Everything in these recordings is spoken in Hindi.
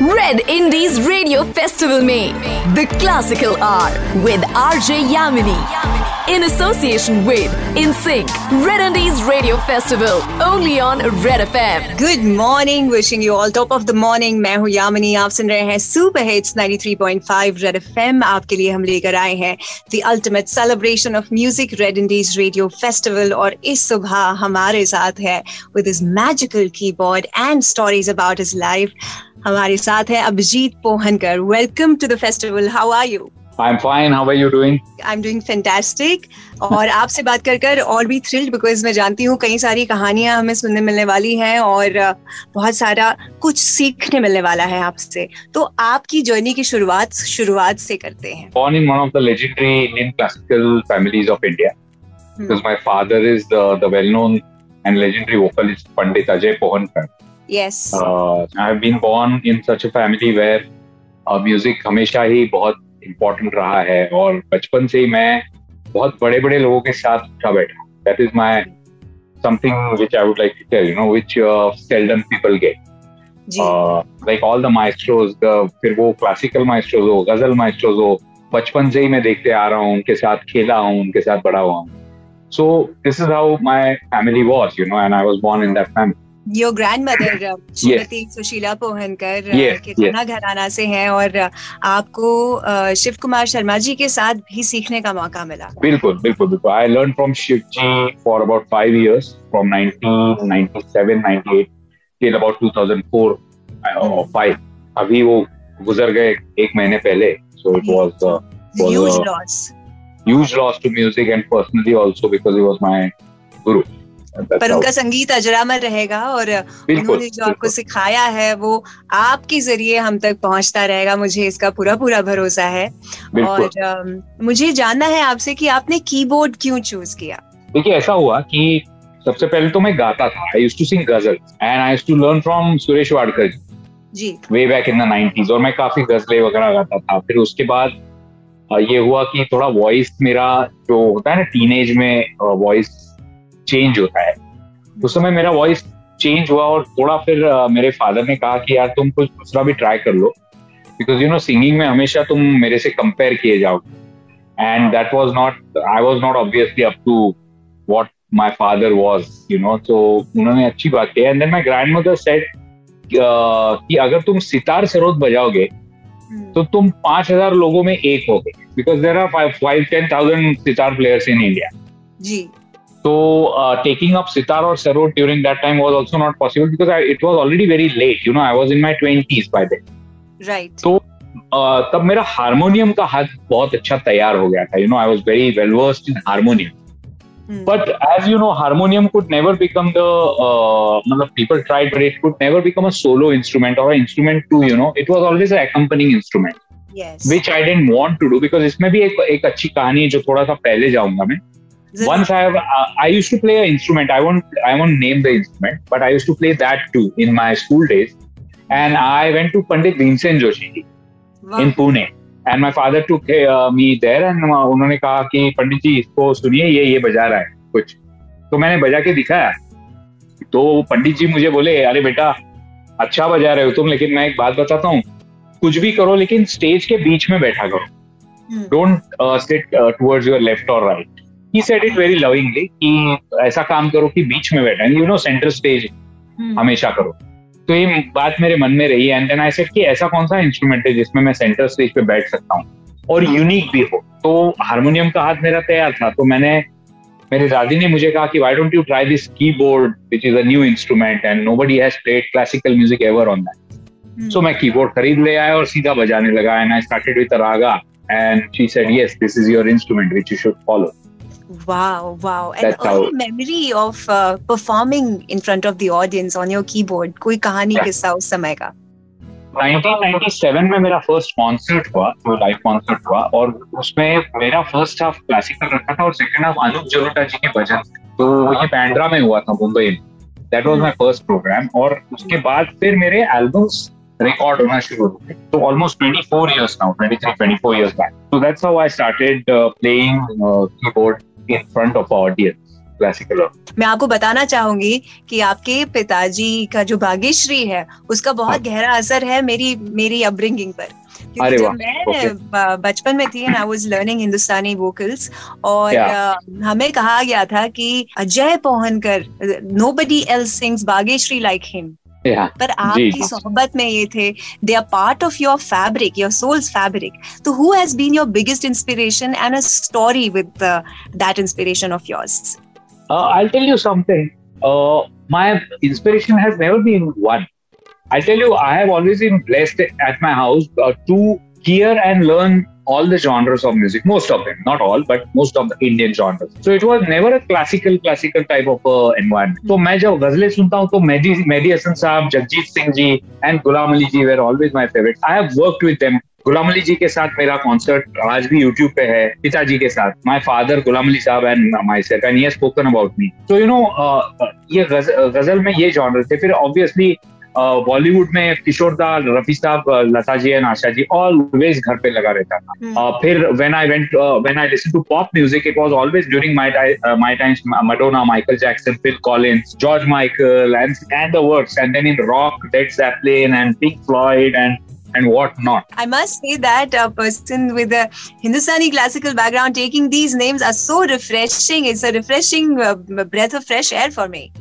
Red Indies Radio Festival में The Classical Hour with RJ Yamini in association with InSync Red Indies Radio Festival only on Red FM. Good morning, wishing you all top of the morning. मैं हूँ यामिनी आप सुन रहे हैं सुपर हिट्स 93.5 रेड एफएम आपके लिए हम लेकर आए हैं the ultimate celebration of music Red Indies radio festival और इस सुबह हमारे साथ है with his magical keyboard and stories about his life हमारे साथ है Abhijeet Pohankar welcome to the festival how are you I'm fine. How are you doing? I'm doing fantastic. और आपसे बात कर कर और भी थ्रिल्ड बिकॉज़ मैं जानती हूँ कई सारी कहानियाँ हमें सुनने मिलने वाली हैं और बहुत सारा कुछ सीखने मिलने वाला है आपसे तो आपकी जर्नी की शुरुआत शुरुआत से करते हैं Born in one of the legendary Indian classical families of India. Because my father is the, the well-known and legendary vocalist Pandit Ajay Pohankar. Yes Uh, I've been born in such a family where uh, music हमेशा ही बहुत important रहा है और बचपन से ही मैं बहुत बड़े बड़े लोगों के साथ उठा बैठा that is my something which I would like to tell you know which seldom people get like all the maestros फिर वो क्लासिकल माइस्ट्रोज हो गज़ल माइस्ट्रोज हो बचपन से ही मैं देखते आ रहा हूँ उनके साथ खेला हूँ उनके साथ बड़ा हुआ हूँ। So this is how my family was you know and I was born in that family your grandmother Shrimati Sushila Pohankar Yes, के घराना से हैं और आपको शिव कुमार शर्मा जी के साथ भी सीखने का मौका मिला बिल्कुल बिल्कुल बिल्कुल I learn from Shiv ji for about five years from 1997 98 till about 2004 और फाइव अभी वो गुजर गए एक महीने पहले so it was Was, huge loss huge loss. to music and personally also because he was my guru. And that's पर उनका संगीत अजरामर रहेगा और उन्होंने जो आपको सिखाया है वो आपके ज़रिए हम तक पहुँचता रहेगा। मुझे इसका पूरा पूरा भरोसा है। और मुझे जानना है आपसे कि आपने कीबोर्ड क्यों चूज़ किया? देखिए ऐसा हुआ कि सबसे पहले तो मैं गाता था। I used to sing ghazal and I too learn from Suresh Wadkar ji ji. Way back in the 90s और मैं काफ़ी गजलें वगैरह गाता था। फिर उसके बाद ये हुआ कि थोड़ा वॉइस मेरा जो होता है ना टीनेज में वॉइस चेंज होता है। उस समय मेरा वॉइस चेंज हुआ और थोड़ा फिर अ, मेरे फादर ने कहा कि यार तुम कुछ दूसरा भी ट्राई कर लो। बिकॉज़ यू नो सिंगिंग में हमेशा तुम मेरे से कंपेयर किए जाओगे and that was not I was not obviously up to what my father was you know तो उन्होंने अच्छी बात की। And then my grandmother said कि अगर तुम सितार सरोद बजाओगे हम्म, तो तुम पाँच हज़ार लोगों में एक हो गए because there are five ten thousand sitar players in India ji. तो टेकिंग अप सितार और sarod during that time was also not possible because it was already very late you know I was in my twenties by then right तो तब मेरा हारमोनियम का हाथ बहुत अच्छा तैयार हो गया था you know I was very well versed in harmonium but as you know harmonium could never become the मतलब people tried but it could never become a solo instrument और instrument to you know it was always a accompanying instrument which I didn't want to do because इसमें भी एक, एक अच्छी कहानी है जो थोड़ा सा पहले जाऊँगा मैं। Once I have, uh, I used to play an instrument. I won't, I won't name the instrument, but I used to play that too in my school days. And I went to Pandit Bhimsen Joshi वाह, in Pune. And my father took uh, me there and uh, उन्होंने कहा कि पंडित जी इसको सुनिए ये ये बजा रहा है कुछ तो मैंने बजा के दिखाया तो पंडित जी मुझे बोले अरे बेटा अच्छा बजा रहे हो तुम लेकिन मैं एक बात बताता हूँ कुछ भी करो लेकिन स्टेज के बीच में बैठा करो हम्म, don't sit towards your left और right he said it very lovingly कि ऐसा काम करो कि बीच में बैठा यू नो सेंटर स्टेज हमेशा करो। तो ये बात मेरे मन में रही एंड देन आई सेड कि ऐसा कौन सा इंस्ट्रूमेंट है जिसमें मैं सेंटर स्टेज पे बैठ सकता हूँ? और यूनिक भी हो। तो हारमोनियम का हाथ मेरा तैयार था। तो मैंने मेरे दादी ने मुझे कहा कि why don't you try this keyboard which is a new instrument and nobody has played classical music ever on that so मैं कीबोर्ड खरीद ले आया और सीधा बजाने लगा and I started with raga and she said yes this is your instrument which you should follow Wow, wow. And That's early how- memory of uh, performing in front of the audience on your keyboard. कोई कहानी. किस्सा उस समय का 1997 में मेरा फ़र्स्ट कॉन्सर्ट हुआ तो लाइव कॉन्सर्ट हुआ और उसमें मेरा फ़र्स्ट हाफ़ क्लासिकल रखा था और सेकंड हाफ़ अनूप जलोटा जी के भजन तो ये बैंड्रा में हुआ था मुंबई में that was my first programme और उसके बाद फिर मेरे एल्बम्स रिकॉर्ड होना शुरू हो गए तो almost 24 years now 23 24 years back how i started uh, playing uh, keyboard in front of audience. Classical मैं आपको बताना चाहूँगी कि आपके पिताजी का जो भाग्यश्री है उसका बहुत हाँ। गहरा असर है मेरी मेरी अपब्रिंगिंग पर। अरे जब मैं बचपन में थी and I was learning Hindustani vocals और हमें कहा गया था कि Ajay Pohankar nobody else sings Bageshri like him पर आपकी सोहबत में ये थे they are part of your fabric your soul's fabric तो who has been your biggest inspiration and a story with that inspiration of yours I'll tell you something. Uh, my inspiration has never been one. I tell you, I have always been blessed at my house uh, to hear and learn all the genres of music, most of them, not all, but most of the Indian genres. So it was never a classical, classical type of uh, environment. So मैं जब गजलें सुनता हूँ तो मेहदी मेहदी हसन साहब, जगजीत सिंह जी and Ghulam Ali ji my favorites. I have worked with them. गुलाम अली जी के साथ मेरा कॉन्सर्ट आज भी यूट्यूब पे है पिताजी के साथ my father Ghulam Ali Sahab and myself and spoken about me so you know ये गज़ल में ये जॉनर थे फिर ऑब्वियसली बॉलीवुड में किशोर दा रफी साहब लता जी एंड आशा जी ऑलवेज घर पे लगा रहता था हम्म। फिर when I went when I listen to pop music it was always during my my times Madonna Michael Jackson Phil Collins George Michael and and the words and then in rock Led Zeppelin and Pink Floyd and And what not. I must say that a person with a Hindustani classical background taking these names are so refreshing. It's a refreshing uh, breath of fresh air for me.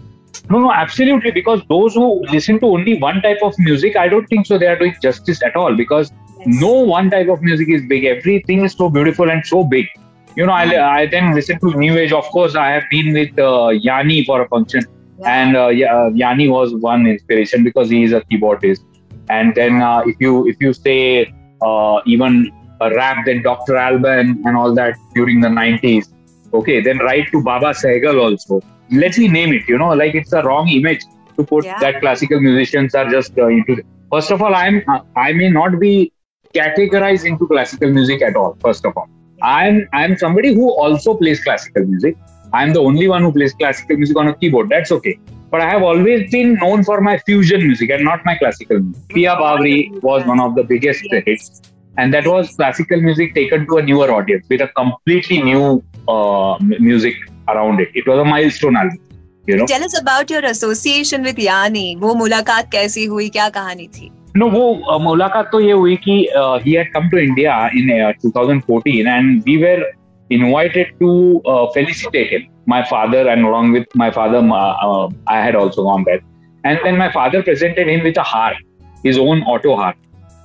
No, no, absolutely. Because those who listen to only one type of music, I don't think so they are doing justice at all. Because yes. no one type of music is big. Everything is so beautiful and so big. You know, I, I then listen to New Age. Of course, I have been with uh, Yanni for a function. Yeah. And uh, Yanni was one inspiration because he is a keyboardist. And then uh, if you if you say uh, even rap, then Dr. Alban and all that during the 90s. Okay, then right to Baba Sehgal also let me name it you know like it's a wrong image to put yeah. that classical musicians are just uh, into first of all i'm i may not be categorized into classical music at all first of all. I'm i'm somebody who also plays classical music. I'm the only one who plays classical music on a keyboard that's okay. But i have always been known for my fusion music and not my classical music. Pia bavri was one of the biggest yes. hits and that was classical music taken to a newer audience with a completely new uh, music around it. It was a milestone album. You know? Tell us about your association with Yanni. वो मुलाकात कैसी हुई क्या कहानी थी No, वो मुलाकात तो ये हुई कि uh, he had come to India in uh, 2014 and we were invited to uh, felicitate him. My father and along with my father, uh, I had also gone there. And then my father presented him with a harp, his own auto harp.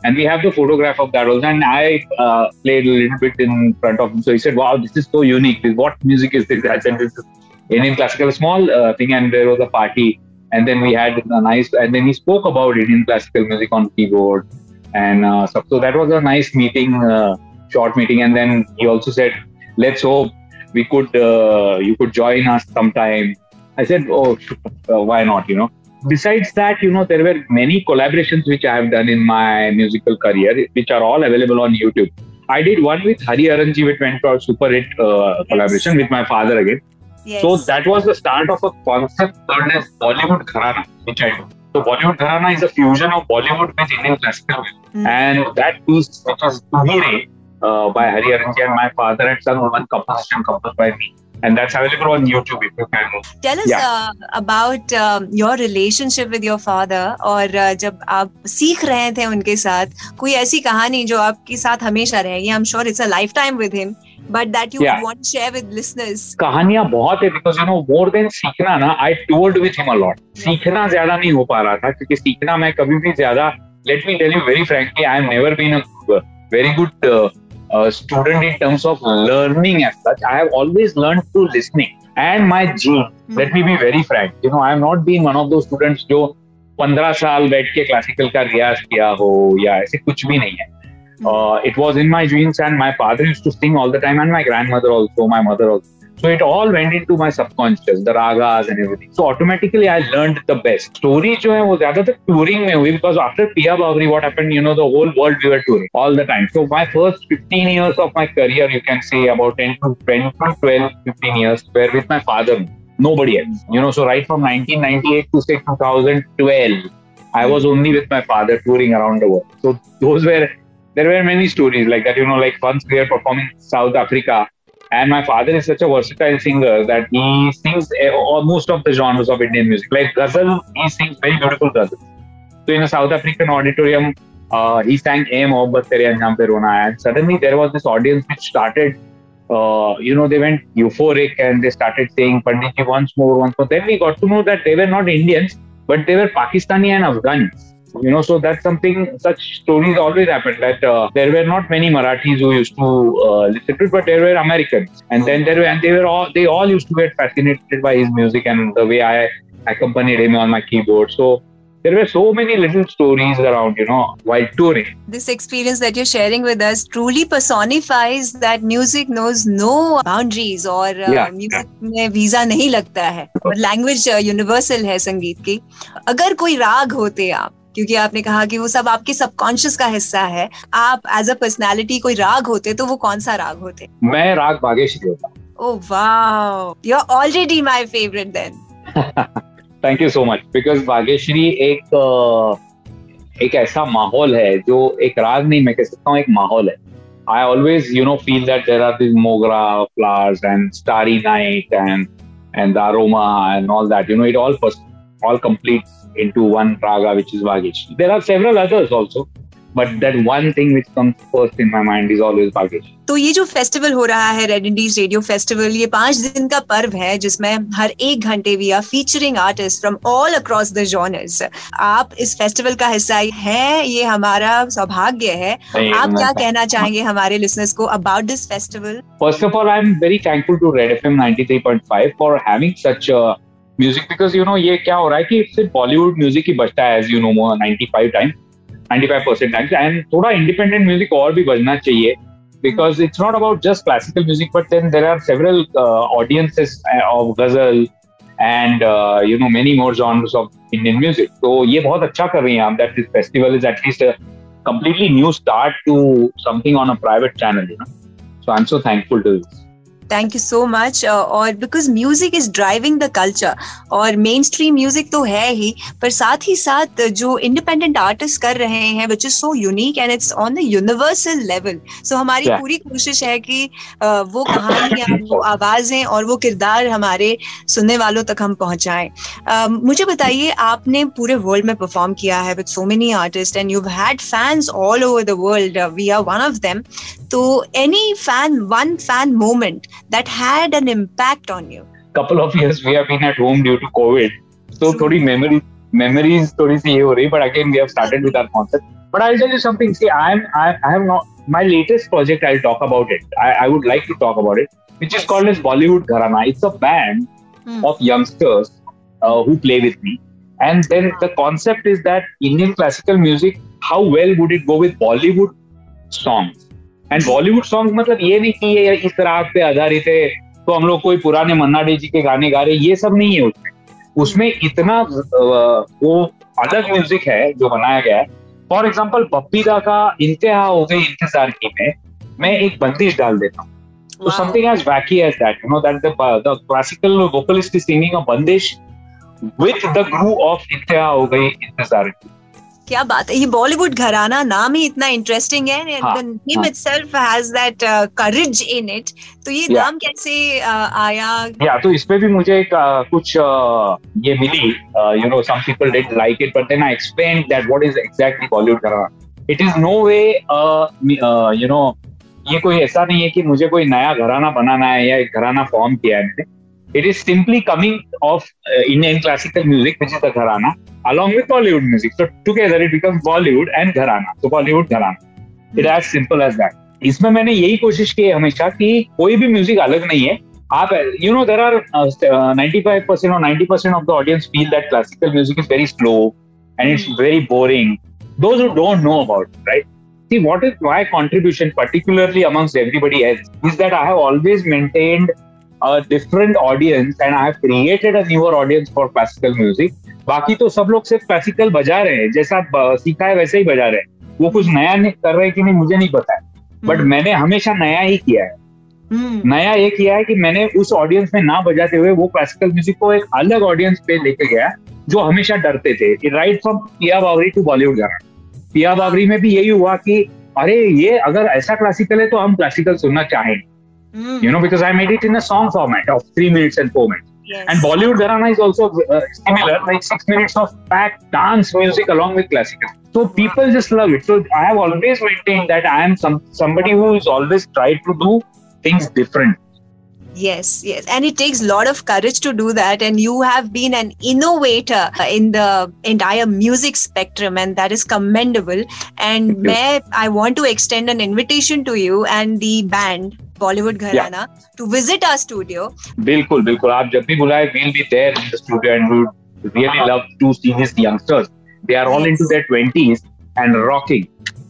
And we have the photograph of that also. And I uh, played a little bit in front of him. So he said, Wow, this is so unique. What music is this? I said, This is Indian classical, small uh, thing. And there was a party. And then we had a nice, and then he spoke about Indian classical music on keyboard. And uh, so, so, that was a nice meeting, uh, short meeting. And then he also said, Let's hope we could, uh, you could join us sometime. I said, Oh, uh, why not? You know besides that, you know, there were many collaborations which I have done in my musical career, which are all available on YouTube. I did one with Hari Aranji, which went for a super hit uh, yes. collaboration with my father again. Yes. So that was the start of a concept called as Bollywood Gharana, which I do. So Bollywood Gharana is a fusion of Bollywood with Indian classical music. Mm. And that piece, which was Tuhire, uh, by Hari Aranji and my father had sung one composition composed by me and that's available on YouTube if you can. Tell us yeah. uh, about uh, your relationship with your father और uh, जब आप सीख रहे थे उनके साथ कोई ऐसी कहानी जो आपके साथ हमेशा रहेगी I'm sure it's a lifetime with him but that you yeah. want to share with listeners. कहानियाँ बहुत है because you know more than सीखना ना I toured with him a lot. सीखना ज़्यादा नहीं हो पा रहा था क्योंकि सीखना मैं कभी भी ज़्यादा let me tell you very frankly I have never been a very good uh, a student in terms of learning as such. I have always learned through listening and my gene. Mm-hmm. Let me be very frank. You know, I have not been one of those students जो पंद्रह साल बैठ के क्लासिकल का रियाज किया हो या ऐसे कुछ भी नहीं है it was in my dreams and my father use to sing all the time and my grandmother also my mother also So it all went into my subconscious, the ragas and everything. So automatically I learned the best. Story जो है वो ज्यादातर touring में हुई because after Pia Bavri, what happened, you know, the whole world we were touring all the time. So my first 15 years of my career, you can say about 10 to 10 to 12, 15 years were with my father. Nobody else. You know, so right from 1998 to say 2012, I was only with my father touring around the world. So those were there were many stories like that. You know, like once we were performing South Africa and my father is such a versatile singer that he sings most of the genres of Indian music. Like ghazal, he sings very beautiful ghazal. So in a South African auditorium, uh, he sang "A Mohabbat Tere Anjam Pe Rona," and suddenly there was this audience which started. Uh, you know, they went euphoric and they started saying "Pandit once more, once more." Then we got to know that they were not Indians, but they were Pakistani and Afghans you know so that's something such stories always happen that uh, there were not many marathis who used to uh, listen to it but there were americans and then there were and they were all they all used to get fascinated by his music and the way i accompanied him on my keyboard so there were so many little stories around, you know, while touring. This experience that you're sharing with us truly personifies that music knows no boundaries or uh, yeah, music yeah. में वीजा नहीं लगता है और लैंग्वेज यूनिवर्सल है संगीत की अगर कोई राग होते आप क्योंकि आपने कहा कि वो सब आपके सबकॉन्शियस का हिस्सा है। आप एज अ पर्सनैलिटी कोई राग होते तो वो कौन सा राग होते? मैं राग बागेश्वरी होता। ओह wow you are already my favourite then thank you so much because Bageshwari एक एक ऐसा माहौल है जो एक राग नहीं मैं कह सकता हूँ एक माहौल है। I always, you know, feel that there are these mogra flowers and starry night and and the aroma and all that. You know, it all all completes into one raga, which is Vagesh. There are several others also, but that one thing which comes first in my mind is always Vagesh. तो ये जो फेस्टिवल हो रहा है रेड इंडीज रेडियो फेस्टिवल ये पाँच दिन का पर्व है जिसमें हर एक घंटे भी are featuring artist from all across the genres आप इस फेस्टिवल का हिस्सा है ये हमारा सौभाग्य है आप क्या कहना चाहेंगे हमारे लिसनर्स को about this festival first of all I am very thankful to Red FM 93.5 for having such music because you know ये क्या हो रहा है कि सिर्फ़ बॉलीवुड म्यूज़िक ही बचता है as you know more ninety five time ninety five percent time and थोड़ा इंडिपेंडेंट म्यूज़िक और भी बजना चाहिए because it's not about just classical music but then there are several audiences of ghazal and you know many more genre of Indian music तो ये बहुत अच्छा कर रही है आप that this festival is at least completely new start to something on a private channel you know so I am so thankful to this thank you so much और because music is driving the culture और मेन स्ट्रीम म्यूज़िक तो है ही पर साथ ही साथ जो इंडिपेंडेंट आर्टिस्ट कर रहे हैं which is so unique and it's on the universal level so हमारी yeah. पूरी कोशिश है कि uh, वो कहानियाँ वो आवाज़ें और वो किरदार हमारे सुनने वालों तक हम पहुंचाएँ। Uh, मुझे बताइए आपने पूरे वर्ल्ड में परफॉर्म किया है with so many artist and you had fans all over the world we are one of them So, any fan, one fan moment that had an impact on you? Couple of years we have been at home due to COVID, so thodi memory memories thodi si ye ho rahi. But again, we have started with our concept. But I'll tell you something. See, I'm I, I am not my latest project. I'll talk about it. I, I would like to talk about it, which is called as Bollywood Gharana. It's a band hmm. of youngsters uh, who play with me. And then the concept is that Indian classical music, how well would it go with Bollywood songs? And Bollywood song मतलब ये नहीं कि ये इस राग पे आधारित है तो हम लोग कोई पुराने मन्ना डे जी के गाने गा रहे ये सब नहीं है उसमें। उसमें इतना वो अलग म्यूज़िक है जो बनाया गया है। फॉर एग्ज़ाम्पल पप्पी दा का इंतहा हो गई इंतज़ार की में मैं एक बंदिश डाल देता हूँ। तो something as wacky as that you know that the classical vocalist is singing a bandish with the Guru of इंतहा हो गई इंतज़ार की। क्या बात है? ये बॉलीवुड घराना नाम ही इतना इंटरेस्टिंग है name itself has that courage in it तो ये नाम कैसे uh, आया? या तो इस पे भी मुझे एक uh, कुछ uh, ये मिली you know some people did like it but then I explain that what is exactly Bollywood Gharana. It is no way you know ये कोई ऐसा नहीं है कि मुझे कोई नया घराना बनाना है या एक घराना फॉर्म किया है। Is simply coming of uh, Indian classical music, which is the gharana, along with Bollywood music. So together it becomes Bollywood and gharana. So Bollywood gharana. It as simple as that. इसमें मैंने यही कोशिश की है हमेशा कि कोई भी म्यूजिक अलग नहीं है आप you know there are ninety five percent और ninety percent of the audience feel that classical music is very slow and it's very boring those who don't know about it, right? See, what is my contribution, particularly amongst everybody else, is that I have always maintained a different audience and I have created a newer audience for classical music. बाकी तो सब लोग सिर्फ़ क्लासिकल बजा रहे हैं। जैसा सीखा है वैसे ही बजा रहे हैं। वो कुछ नया नहीं कर रहे कि नहीं मुझे नहीं पता है। But hmm. मैंने हमेशा नया ही किया है। हम्म। नया ये किया है कि मैंने उस ऑडियंस में ना बजाते हुए वो क्लासिकल म्यूज़िक को एक अलग ऑडियंस पे लेके गया जो हमेशा डरते थे। राइट फ्रॉम पिया बावरी टू बॉलीवुड गाना पिया बावरी में भी यही हुआ कि अरे ये अगर ऐसा क्लासिकल है तो हम क्लासिकल सुनना चाहेंगे। You know because I made it in a song format of three minutes and four minutes. Yes. And Bollywood Gharana is also uh, similar, like six minutes of packed dance music along with classical. So people just love it. So I have always maintained that I am some somebody who is always tried to do things different. Yes, yes. And it takes a lot of courage to do that. And you have been an innovator in the entire music spectrum, and that is commendable. And may, I want to extend an invitation to you and the band Bollywood Gharana yeah. to visit our studio. बिल्कुल बिल्कुल आप जब भी बुलाए we'll be there in the studio and we would really love to see these youngsters. They are all into their 20s and rocking.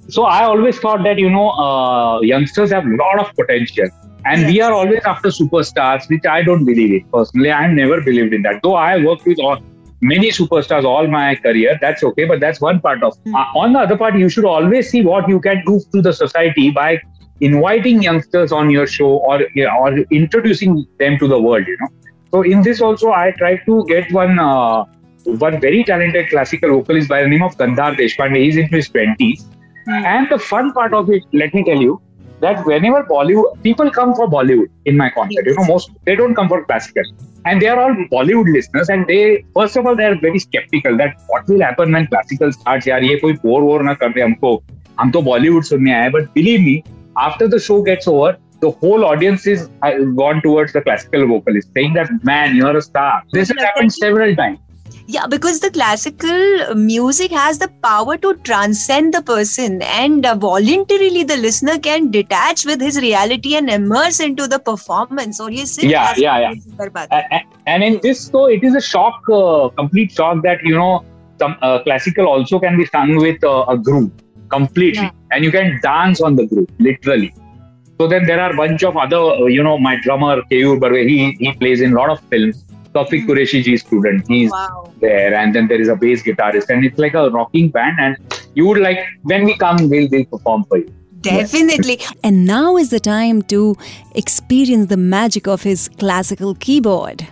So I always thought that you know uh, youngsters have a lot of potential and yes. we are always after superstars, which I don't believe in personally. I have never believed in that. Though I worked with all, many superstars all my career, that's okay, but that's one part of. Mm. Uh, on the other part, you should always see what you can do to the society by inviting youngsters on your show or or introducing them to the world. You know. So in this also, I try to get one. Uh, one very talented classical vocalist by the name of Gandhar Deshpande. He's in his 20s. Mm. And the fun part of it, let me tell you, that whenever Bollywood people come for Bollywood in my concert, you know, most they don't come for classical. And they are all Bollywood listeners, and they first of all they are very skeptical that what will happen when classical starts. यार ये कोई बोर वोर ना कर दे हमको हम तो बॉलीवुड सुनने आए But believe me, after the show gets over, the whole audience is gone towards the classical vocalist, saying that man, you're a star. This has happened several times. Yeah, because the classical music has the power to transcend the person, and uh, voluntarily the listener can detach with his reality and immerse into the performance. Or yes, yeah, yeah, yeah. And, and in this, though, it is a shock, uh, complete shock that you know some uh, classical also can be sung with uh, a group completely, yeah. and you can dance on the group literally. So then there are a bunch of other, uh, you know, my drummer Keyur Barve, he he plays in a lot of films Tawfiq Qureshi ji student. He's wow. there, and then there is a bass guitarist, and it's like a rocking band. And you would like when we come, we'll we'll perform for you. Definitely. Yes. And now is the time to experience the magic of his classical keyboard.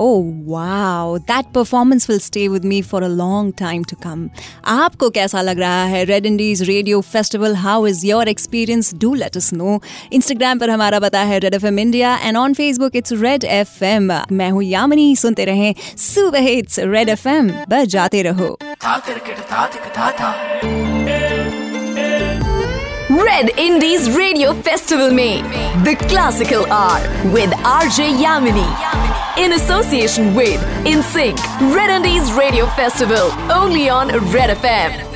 Wow that performance will stay with me for a long time to come आपको कैसा लग रहा है? Red Indies radio festival how is your experience do let us know Instagram पर हमारा पता है Red F M India and on Facebook it's Red F M मैं हूँ यामिनी, सुनते रहें। सुबह हिट्स रेड एफ़ एम बस जाते रहो। Red Indies Radio Festival में The Classical Hour with RJ Yamini. In association with InSync Red Indies Radio Festival. Only on Red FM.